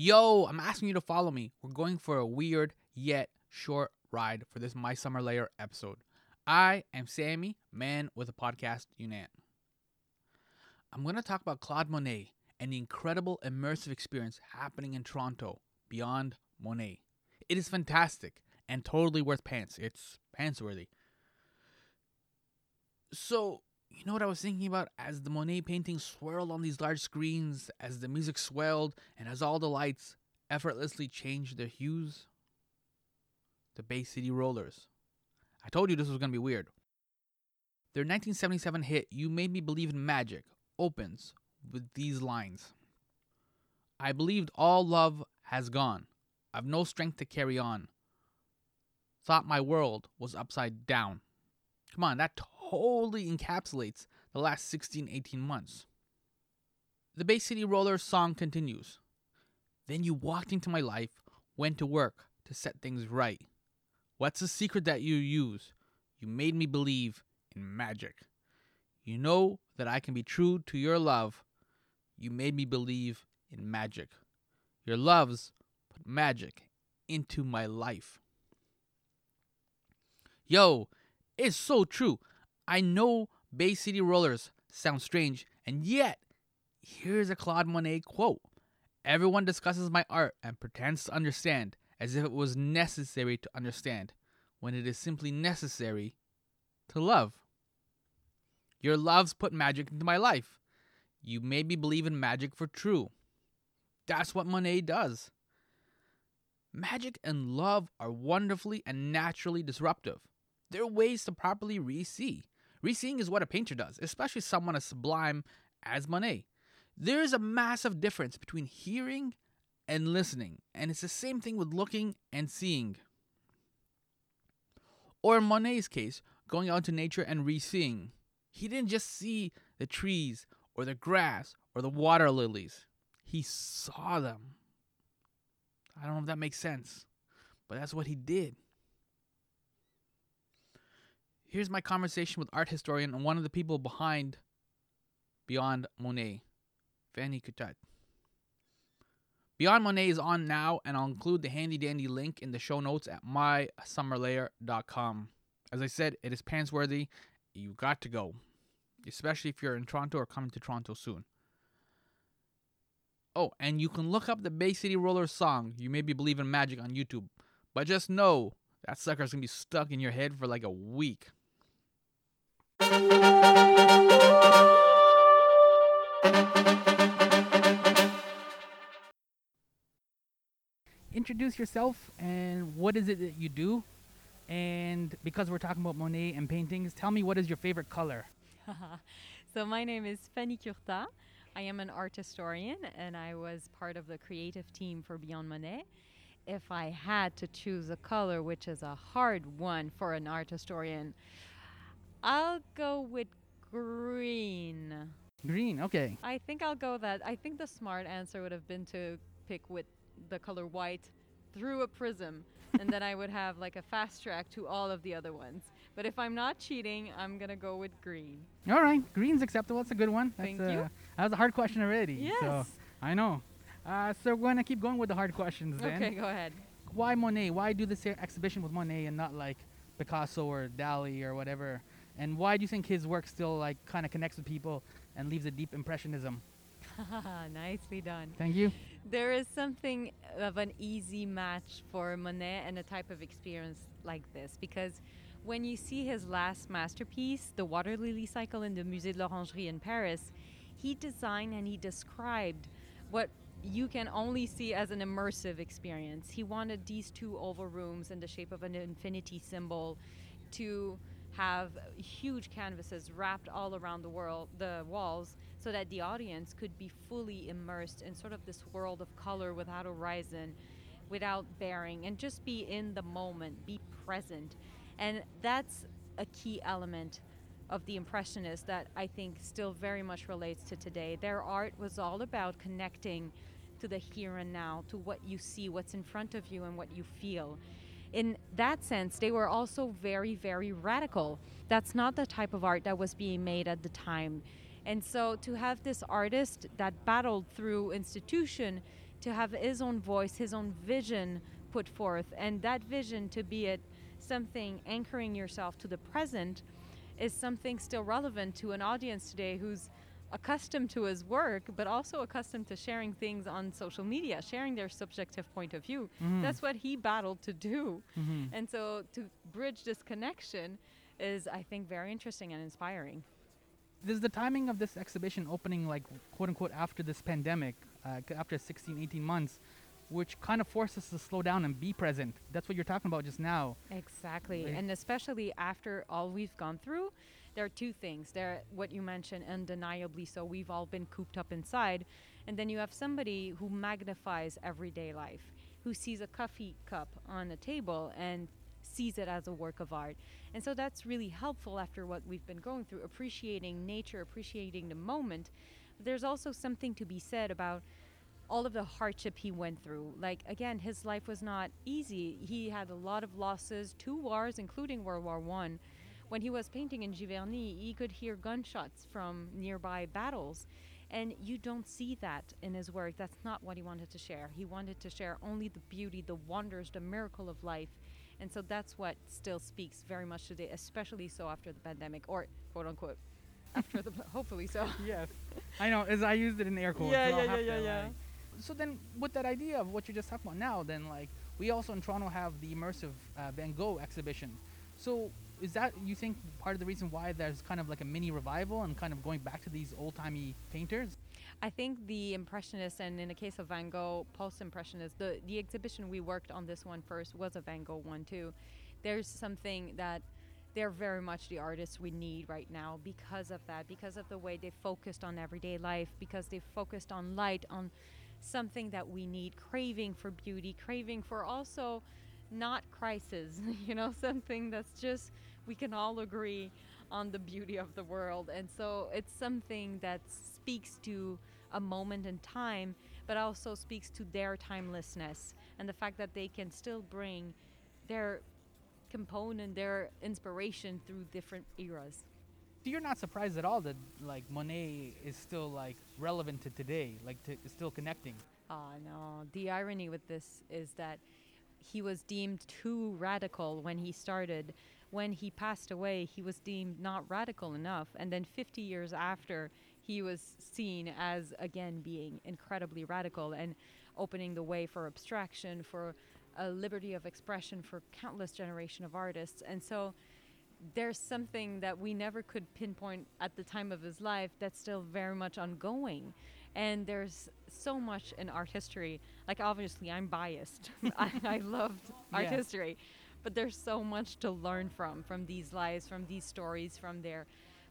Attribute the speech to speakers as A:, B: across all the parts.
A: Yo, I'm asking you to follow me. We're going for a weird yet short ride for this My Summer Layer episode. I am Sammy, man with a podcast Unan. I'm going to talk about Claude Monet and the incredible immersive experience happening in Toronto beyond Monet. It is fantastic and totally worth pants. It's pants worthy. So, you know what I was thinking about as the Monet paintings swirled on these large screens, as the music swelled, and as all the lights effortlessly changed their hues? The Bay City Rollers. I told you this was going to be weird. Their 1977 hit, You Made Me Believe in Magic, opens with these lines I believed all love has gone. I've no strength to carry on. Thought my world was upside down. Come on, that totally encapsulates the last 16, 18 months. The Bay City Rollers song continues. Then you walked into my life, went to work to set things right. What's the secret that you use? You made me believe in magic. You know that I can be true to your love. You made me believe in magic. Your loves put magic into my life. Yo, it's so true. I know Bay City Rollers sound strange, and yet, here's a Claude Monet quote Everyone discusses my art and pretends to understand as if it was necessary to understand, when it is simply necessary to love. Your loves put magic into my life. You made me believe in magic for true. That's what Monet does. Magic and love are wonderfully and naturally disruptive. They're ways to properly re see. Reseeing is what a painter does, especially someone as sublime as Monet. There is a massive difference between hearing and listening, and it's the same thing with looking and seeing. Or in Monet's case, going out into nature and re-seeing. He didn't just see the trees or the grass or the water lilies. He saw them. I don't know if that makes sense, but that's what he did. Here's my conversation with art historian and one of the people behind Beyond Monet, Fanny Curtat. Beyond Monet is on now, and I'll include the handy dandy link in the show notes at mysummerlayer.com. As I said, it is pants worthy. You got to go, especially if you're in Toronto or coming to Toronto soon. Oh, and you can look up the Bay City Rollers song, You Made Me Believe in Magic, on YouTube. But just know that sucker's gonna be stuck in your head for like a week. Introduce yourself and what is it that you do? And because we're talking about Monet and paintings, tell me what is your favorite color?
B: so my name is Fanny Curtat. I am an art historian and I was part of the creative team for Beyond Monet. If I had to choose a color, which is a hard one for an art historian, I'll go with green.
A: Green, okay.
B: I think I'll go that. I think the smart answer would have been to pick with the color white through a prism, and then I would have like a fast track to all of the other ones. But if I'm not cheating, I'm gonna go with green.
A: All right, green's acceptable. That's a good one. That's
B: Thank
A: uh,
B: you.
A: That was a hard question already.
B: Yes.
A: So I know. Uh, so we're gonna keep going with the hard questions then.
B: Okay, go ahead.
A: Why Monet? Why do this exhibition with Monet and not like Picasso or Dali or whatever? And why do you think his work still like kind of connects with people and leaves a deep impressionism?
B: Nicely done.
A: Thank you.
B: There is something of an easy match for Monet and a type of experience like this because when you see his last masterpiece, the Water Lily Cycle in the Musée de l'Orangerie in Paris, he designed and he described what you can only see as an immersive experience. He wanted these two oval rooms in the shape of an infinity symbol to have huge canvases wrapped all around the world, the walls, so that the audience could be fully immersed in sort of this world of color without horizon, without bearing, and just be in the moment, be present. And that's a key element of the Impressionists that I think still very much relates to today. Their art was all about connecting to the here and now, to what you see, what's in front of you, and what you feel. In that sense, they were also very, very radical. That's not the type of art that was being made at the time. And so to have this artist that battled through institution to have his own voice, his own vision put forth, and that vision to be it something anchoring yourself to the present is something still relevant to an audience today who's accustomed to his work, but also accustomed to sharing things on social media, sharing their subjective point of view.
A: Mhm.
B: That's what he battled to do.
A: Mhm.
B: And so to bridge this connection is, I think, very interesting and inspiring.
A: Does the timing of this exhibition opening, like quote unquote, after this pandemic, uh, after 16, 18 months, which kind of forces us to slow down and be present? That's what you're talking about just now.
B: Exactly.
A: Right.
B: And especially after all we've gone through, there are two things. There what you mentioned undeniably so we've all been cooped up inside and then you have somebody who magnifies everyday life, who sees a coffee cup on a table and sees it as a work of art. And so that's really helpful after what we've been going through, appreciating nature, appreciating the moment. There's also something to be said about all of the hardship he went through. Like again, his life was not easy. He had a lot of losses, two wars, including World War One. When he was painting in Giverny, he could hear gunshots from nearby battles. And you don't see that in his work. That's not what he wanted to share. He wanted to share only the beauty, the wonders, the miracle of life. And so that's what still speaks very much today, especially so after the pandemic, or quote unquote, after the, hopefully so.
A: Yes. I know, as I used it in the air quotes.
B: Yeah,
A: so
B: yeah, yeah,
A: to,
B: yeah,
A: like- So then, with that idea of what you just talked about now, then like we also in Toronto have the immersive uh, Van Gogh exhibition. So is that you think part of the reason why there's kind of like a mini revival and kind of going back to these old timey painters?
B: I think the Impressionists, and in the case of Van Gogh, post Impressionist, the, the exhibition we worked on this one first was a Van Gogh one too. There's something that they're very much the artists we need right now because of that, because of the way they focused on everyday life, because they focused on light, on something that we need, craving for beauty, craving for also not crisis, you know, something that's just, we can all agree on the beauty of the world. And so it's something that speaks to a moment in time, but also speaks to their timelessness and the fact that they can still bring their component, their inspiration through different eras.
A: So you're not surprised at all that like Monet is still like relevant to today, like to, still connecting.
B: Oh no. The irony with this is that he was deemed too radical when he started. When he passed away, he was deemed not radical enough. And then 50 years after, he was seen as again being incredibly radical and opening the way for abstraction, for a liberty of expression for countless generation of artists. And so there's something that we never could pinpoint at the time of his life that's still very much ongoing. And there's so much in art history. Like, obviously, I'm biased. I, I loved art
A: Yeah.
B: history. But there's so much to learn from, from these lives, from these stories, from their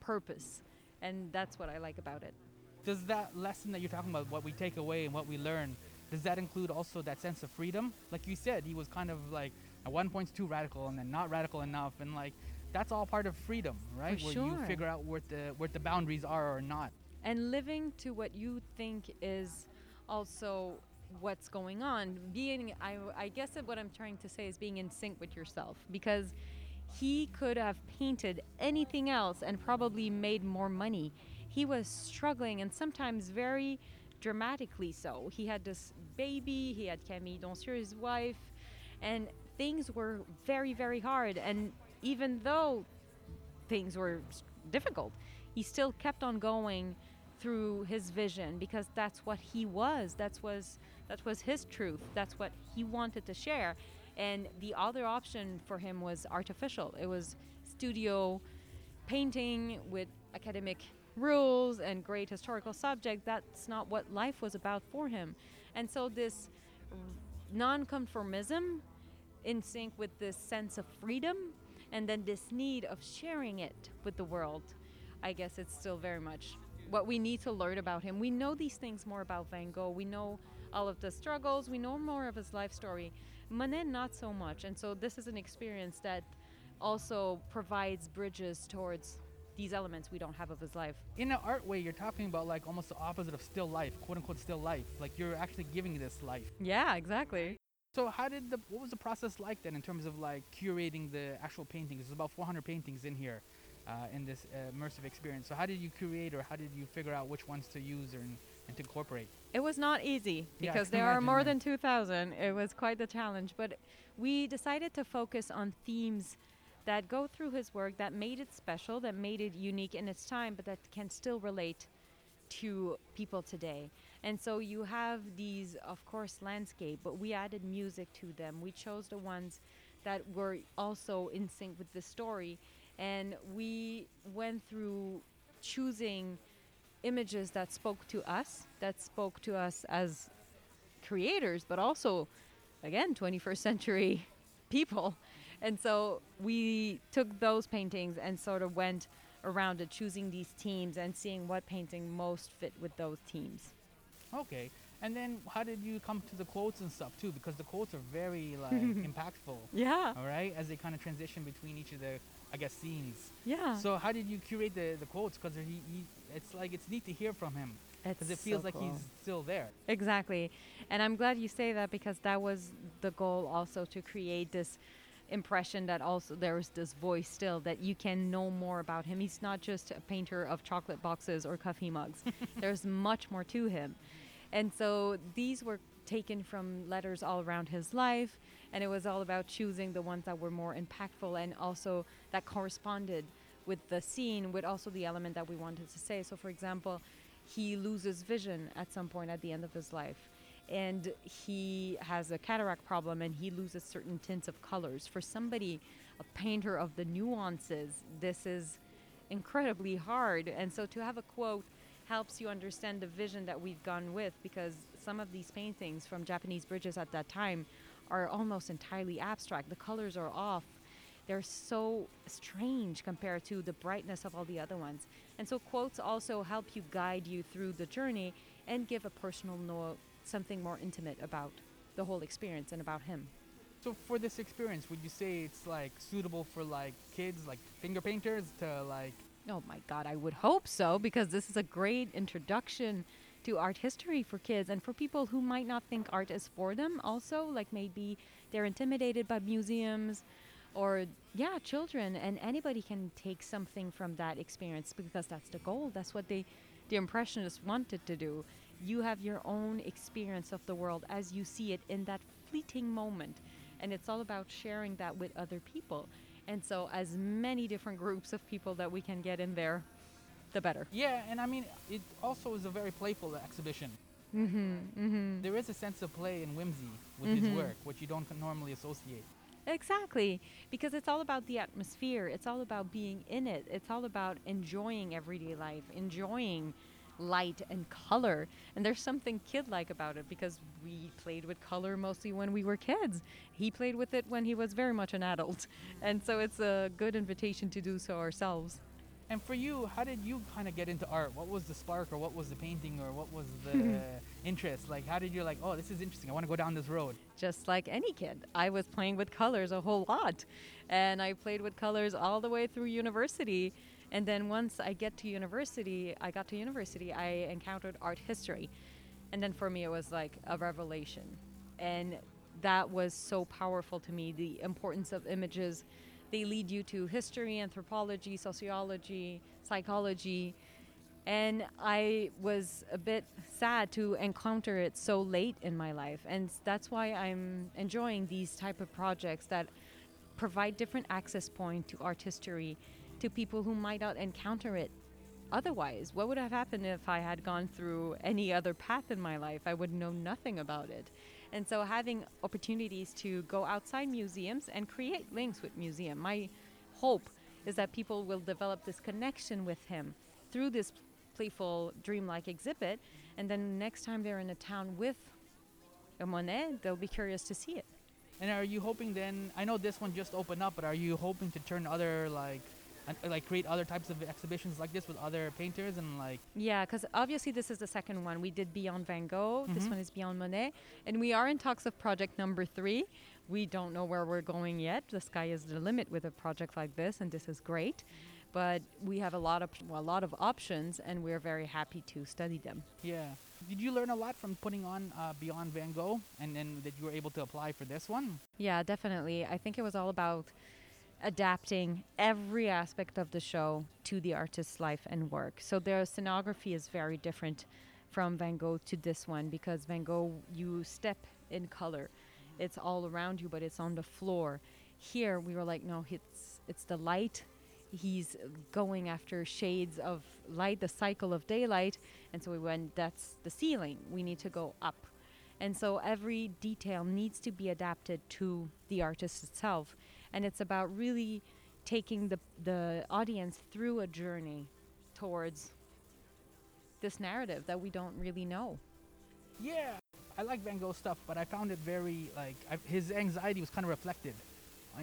B: purpose. And that's what I like about it.
A: Does that lesson that you're talking about, what we take away and what we learn, does that include also that sense of freedom? Like you said, he was kind of like at one point too radical and then not radical enough, and like that's all part of freedom, right?
B: For
A: Where you figure out where the where the boundaries are or not.
B: And living to what you think is also what's going on. Being I, I guess what i'm trying to say is being in sync with yourself because he could have painted anything else and probably made more money. He was struggling and sometimes very dramatically so. He had this baby he had camille Doncieux, his wife and things were very very hard. And even though things were difficult, he still kept on going through his vision because that's what he was. That's was that was his truth. That's what he wanted to share. And the other option for him was artificial. It was studio painting with academic rules and great historical subject. That's not what life was about for him. And so this nonconformism in sync with this sense of freedom and then this need of sharing it with the world. I guess it's still very much what we need to learn about him. We know these things more about Van Gogh. We know all of the struggles. We know more of his life story. Monet, not so much. And so this is an experience that also provides bridges towards these elements we don't have of his life.
A: In an art way, you're talking about like almost the opposite of still life, quote unquote still life. Like you're actually giving this life.
B: Yeah, exactly.
A: So how did the what was the process like then in terms of like curating the actual paintings? There's about 400 paintings in here, uh, in this uh, immersive experience. So how did you create or how did you figure out which ones to use or and and to incorporate?
B: It was not easy because
A: can
B: there are more
A: yeah.
B: than 2,000. It was quite the challenge. But we decided to focus on themes that go through his work that made it special, that made it unique in its time, but that can still relate to people today. And so you have these, of course, landscape, but we added music to them. We chose the ones that were also in sync with the story. And we went through choosing images that spoke to us, that spoke to us as creators, but also, again, 21st century people. And so we took those paintings and sort of went around it, choosing these teams and seeing what painting most fit with those teams.
A: Okay. And then how did you come to the quotes and stuff too? Because the quotes are very like impactful.
B: Yeah.
A: All right, as they kind of transition between each of the, I guess, scenes.
B: Yeah.
A: So how did you curate the the quotes? Because he, he, it's like it's neat to hear from him because it feels
B: so
A: like
B: cool.
A: he's still there.
B: Exactly. And I'm glad you say that because that was the goal also to create this impression that also there is this voice still that you can know more about him. He's not just a painter of chocolate boxes or coffee mugs. There's much more to him. And so these were taken from letters all around his life and it was all about choosing the ones that were more impactful and also that corresponded with the scene with also the element that we wanted to say. So for example, he loses vision at some point at the end of his life and he has a cataract problem and he loses certain tints of colors for somebody a painter of the nuances this is incredibly hard and so to have a quote helps you understand the vision that we've gone with because some of these paintings from Japanese bridges at that time are almost entirely abstract the colors are off they're so strange compared to the brightness of all the other ones. And so quotes also help you guide you through the journey and give a personal note, something more intimate about the whole experience and about him.
A: So for this experience, would you say it's like suitable for like kids, like finger painters, to like?
B: Oh my God, I would hope so because this is a great introduction to art history for kids and for people who might not think art is for them also like maybe they're intimidated by museums or yeah children. And anybody can take something from that experience because that's the goal. That's what they the impressionists wanted to do. You have your own experience of the world as you see it in that fleeting moment. And it's all about sharing that with other people. And so as many different groups of people that we can get in there the better
A: Yeah, and I mean, it also is a very playful exhibition.
B: mm-hmm, mm-hmm.
A: There is a sense of play and whimsy with
B: Mhm.
A: his work, which you don't normally associate.
B: Exactly, because it's all about the atmosphere. It's all about being in it. It's all about enjoying everyday life, enjoying light and color. And there's something kid like about it because we played with color mostly when we were kids. He played with it when he was very much an adult. And so it's a good invitation to do so ourselves.
A: And for you, how did you kind of get into art? What was the spark, or what was the painting, or what was the interest? Like, how did you like? Oh, this is interesting. I want to go down this road.
B: just like any kid. I was playing with colors a whole lot. And I played with colors all the way through university. And then once I get to university, I got to university, I encountered art history. And then for me, it was like a revelation. And that was so powerful to me the importance of images. They lead you to history, anthropology, sociology, psychology. And I was a bit sad to encounter it so late in my life. And that's why I'm enjoying these type of projects that provide different access point to art history to people who might not encounter it otherwise. What would have happened if I had gone through any other path in my life? I would know nothing about it. And so having opportunities to go outside museums and create links with museum. My hope is that people will develop this connection with him through this playful dreamlike exhibit and then next time they're in a town with a Monet, they'll be curious to see it.
A: And are you hoping then? I know this one just opened up, but are you hoping to turn other like, an, like create other types of exhibitions like this with other painters and like?
B: Yeah, because obviously this is the second one. We did Beyond Van Gogh. This
A: Mhm.
B: one is Beyond Monet, and we are in talks of project number three. We don't know where we're going yet. The sky is the limit with a project like this, and this is great. But we have a lot of well, a lot of options, and we're very happy to study them.
A: Yeah. Did you learn a lot from putting on uh, Beyond Van Gogh, and then that you were able to apply for this one?
B: Yeah, definitely. I think it was all about adapting every aspect of the show to the artist's life and work. So their scenography is very different from Van Gogh to this one because Van Gogh, you step in color. It's all around you, but it's on the floor. Here, we were like, no, it's it's the light. He's going after shades of light, the cycle of daylight, and so we went. That's the ceiling. We need to go up, and so every detail needs to be adapted to the artist itself, and it's about really taking the the audience through a journey towards this narrative that we don't really know.
A: Yeah, I like Van Gogh stuff, but I found it very like I, his anxiety was kind of reflected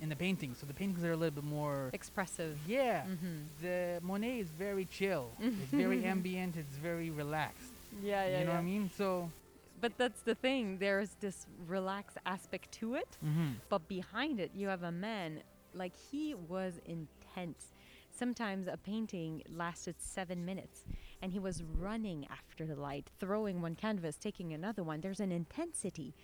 A: in the paintings. So the paintings are a little bit more.
B: Expressive.
A: Yeah,
B: Mm-hmm.
A: the Monet is very chill. it's very ambient. It's very relaxed.
B: Yeah, yeah,
A: you know
B: yeah.
A: what I mean? So.
B: But that's the thing. There's this relaxed aspect to it,
A: Mm-hmm.
B: but behind it, you have a man like he was intense. Sometimes a painting lasted seven minutes, and he was running after the light, throwing one canvas, taking another one. There's an intensity,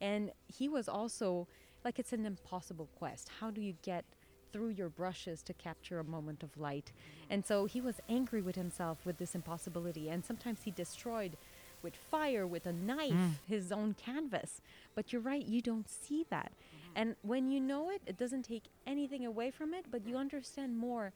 B: and he was also like it's an impossible quest. How do you get through your brushes to capture a moment of light? And so he was angry with himself with this impossibility, and sometimes he destroyed with fire, with a knife,
A: Mm.
B: his own canvas. But you're right, you don't see that. And when you know it, it doesn't take anything away from it, but you understand more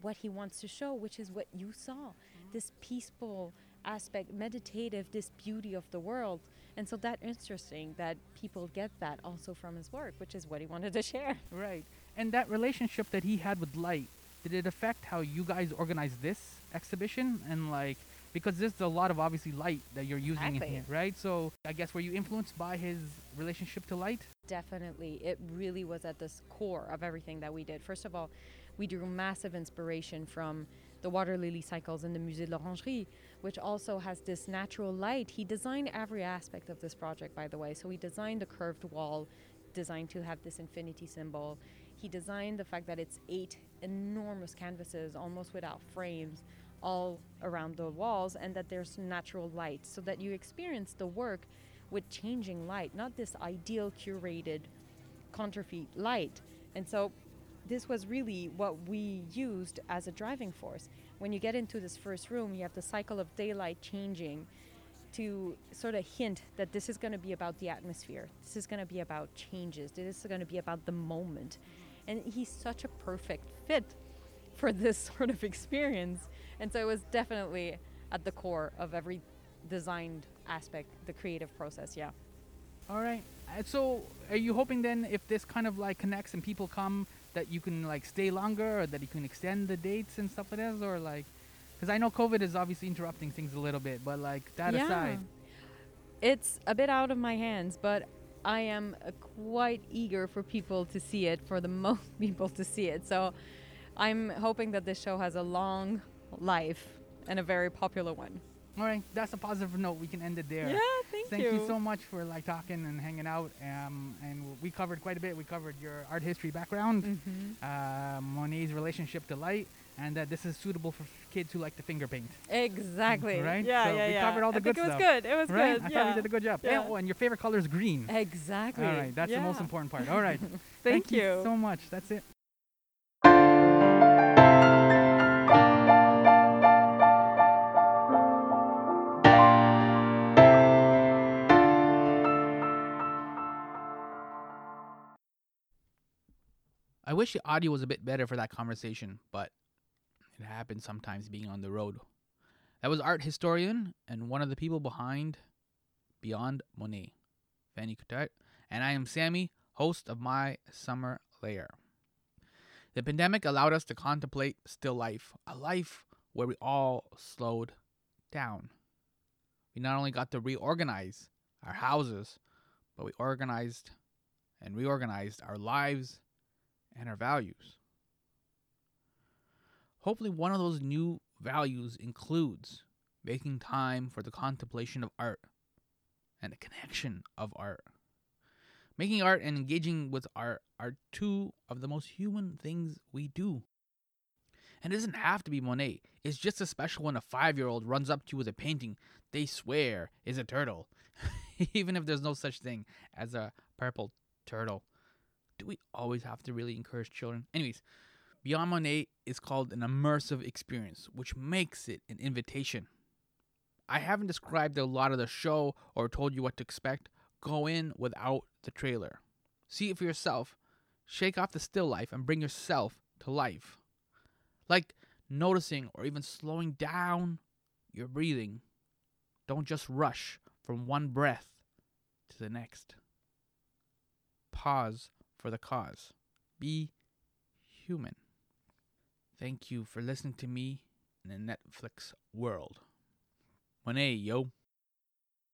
B: what he wants to show, which is what you saw this peaceful aspect, meditative, this beauty of the world. And so that's interesting that people get that also from his work, which is what he wanted to share.
A: Right. And that relationship that he had with light, did it affect how you guys organized this exhibition? And like, because there's a lot of obviously light that you're using in here, right? So I guess were you influenced by his relationship to light?
B: Definitely. It really was at the core of everything that we did. First of all, we drew massive inspiration from the water lily cycles in the Musée de l'Orangerie, which also has this natural light. He designed every aspect of this project, by the way. So he designed the curved wall, designed to have this infinity symbol. He designed the fact that it's eight enormous canvases, almost without frames, all around the walls, and that there's natural light, so that you experience the work with changing light, not this ideal curated counterfeit light. And so this was really what we used as a driving force. When you get into this first room, you have the cycle of daylight changing to sort of hint that this is going to be about the atmosphere. This is going to be about changes. This is going to be about the moment. And he's such a perfect fit for this sort of experience. And so it was definitely at the core of every designed aspect, the creative process, yeah.
A: All right. Uh, So are you hoping then if this kind of like connects and people come that you can like stay longer or that you can extend the dates and stuff like that or like because I know COVID is obviously interrupting things a little bit, but like that aside,
B: It's a bit out of my hands, but I am uh, quite eager for people to see it, for the most people to see it. So I'm hoping that this show has a long life and a very popular one.
A: all right, that's a positive note. We can end it there.
B: Yeah, thank,
A: Thank you. so much for like talking and hanging out. Um, and we covered quite a bit. We covered your art history background,
B: hmm
A: uh, Monet's relationship to light, and that this is suitable for f- kids who like to finger paint.
B: Exactly.
A: Right?
B: Yeah,
A: So
B: yeah,
A: we
B: yeah.
A: covered all the
B: I think
A: good
B: it was
A: stuff.
B: good. It was
A: right?
B: good.
A: I
B: yeah.
A: thought we did a good job.
B: Yeah.
A: And, oh, and your favorite color is green.
B: Exactly.
A: All right, that's the most important part. All right.
B: Thank
A: you
B: you.
A: so much. That's it. I wish the audio was a bit better for that conversation, but it happens sometimes being on the road. That was art historian and one of the people behind Beyond Monet, Fanny Curtat, and I am Sammy, host of My Summer Lair. The pandemic allowed us to contemplate still life, a life where we all slowed down. We not only got to reorganize our houses, but we organized and reorganized our lives and our values. Hopefully, one of those new values includes making time for the contemplation of art and the connection of art. Making art and engaging with art are two of the most human things we do. And it doesn't have to be Monet. It's just as special when a five year old runs up to you with a painting they swear is a turtle, even if there's no such thing as a purple turtle. Do we always have to really encourage children? Anyways, Beyond Monet is called an immersive experience, which makes it an invitation I haven't described a lot of the show or told you what to expect. Go in without the trailer. See it for yourself. Shake off the still life and bring yourself to life. Like noticing or even slowing down your breathing. Don't just rush from one breath to the next. Pause for the cause. Be human. Thank you for listening to me in the Netflix world. Monet, yo.